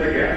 the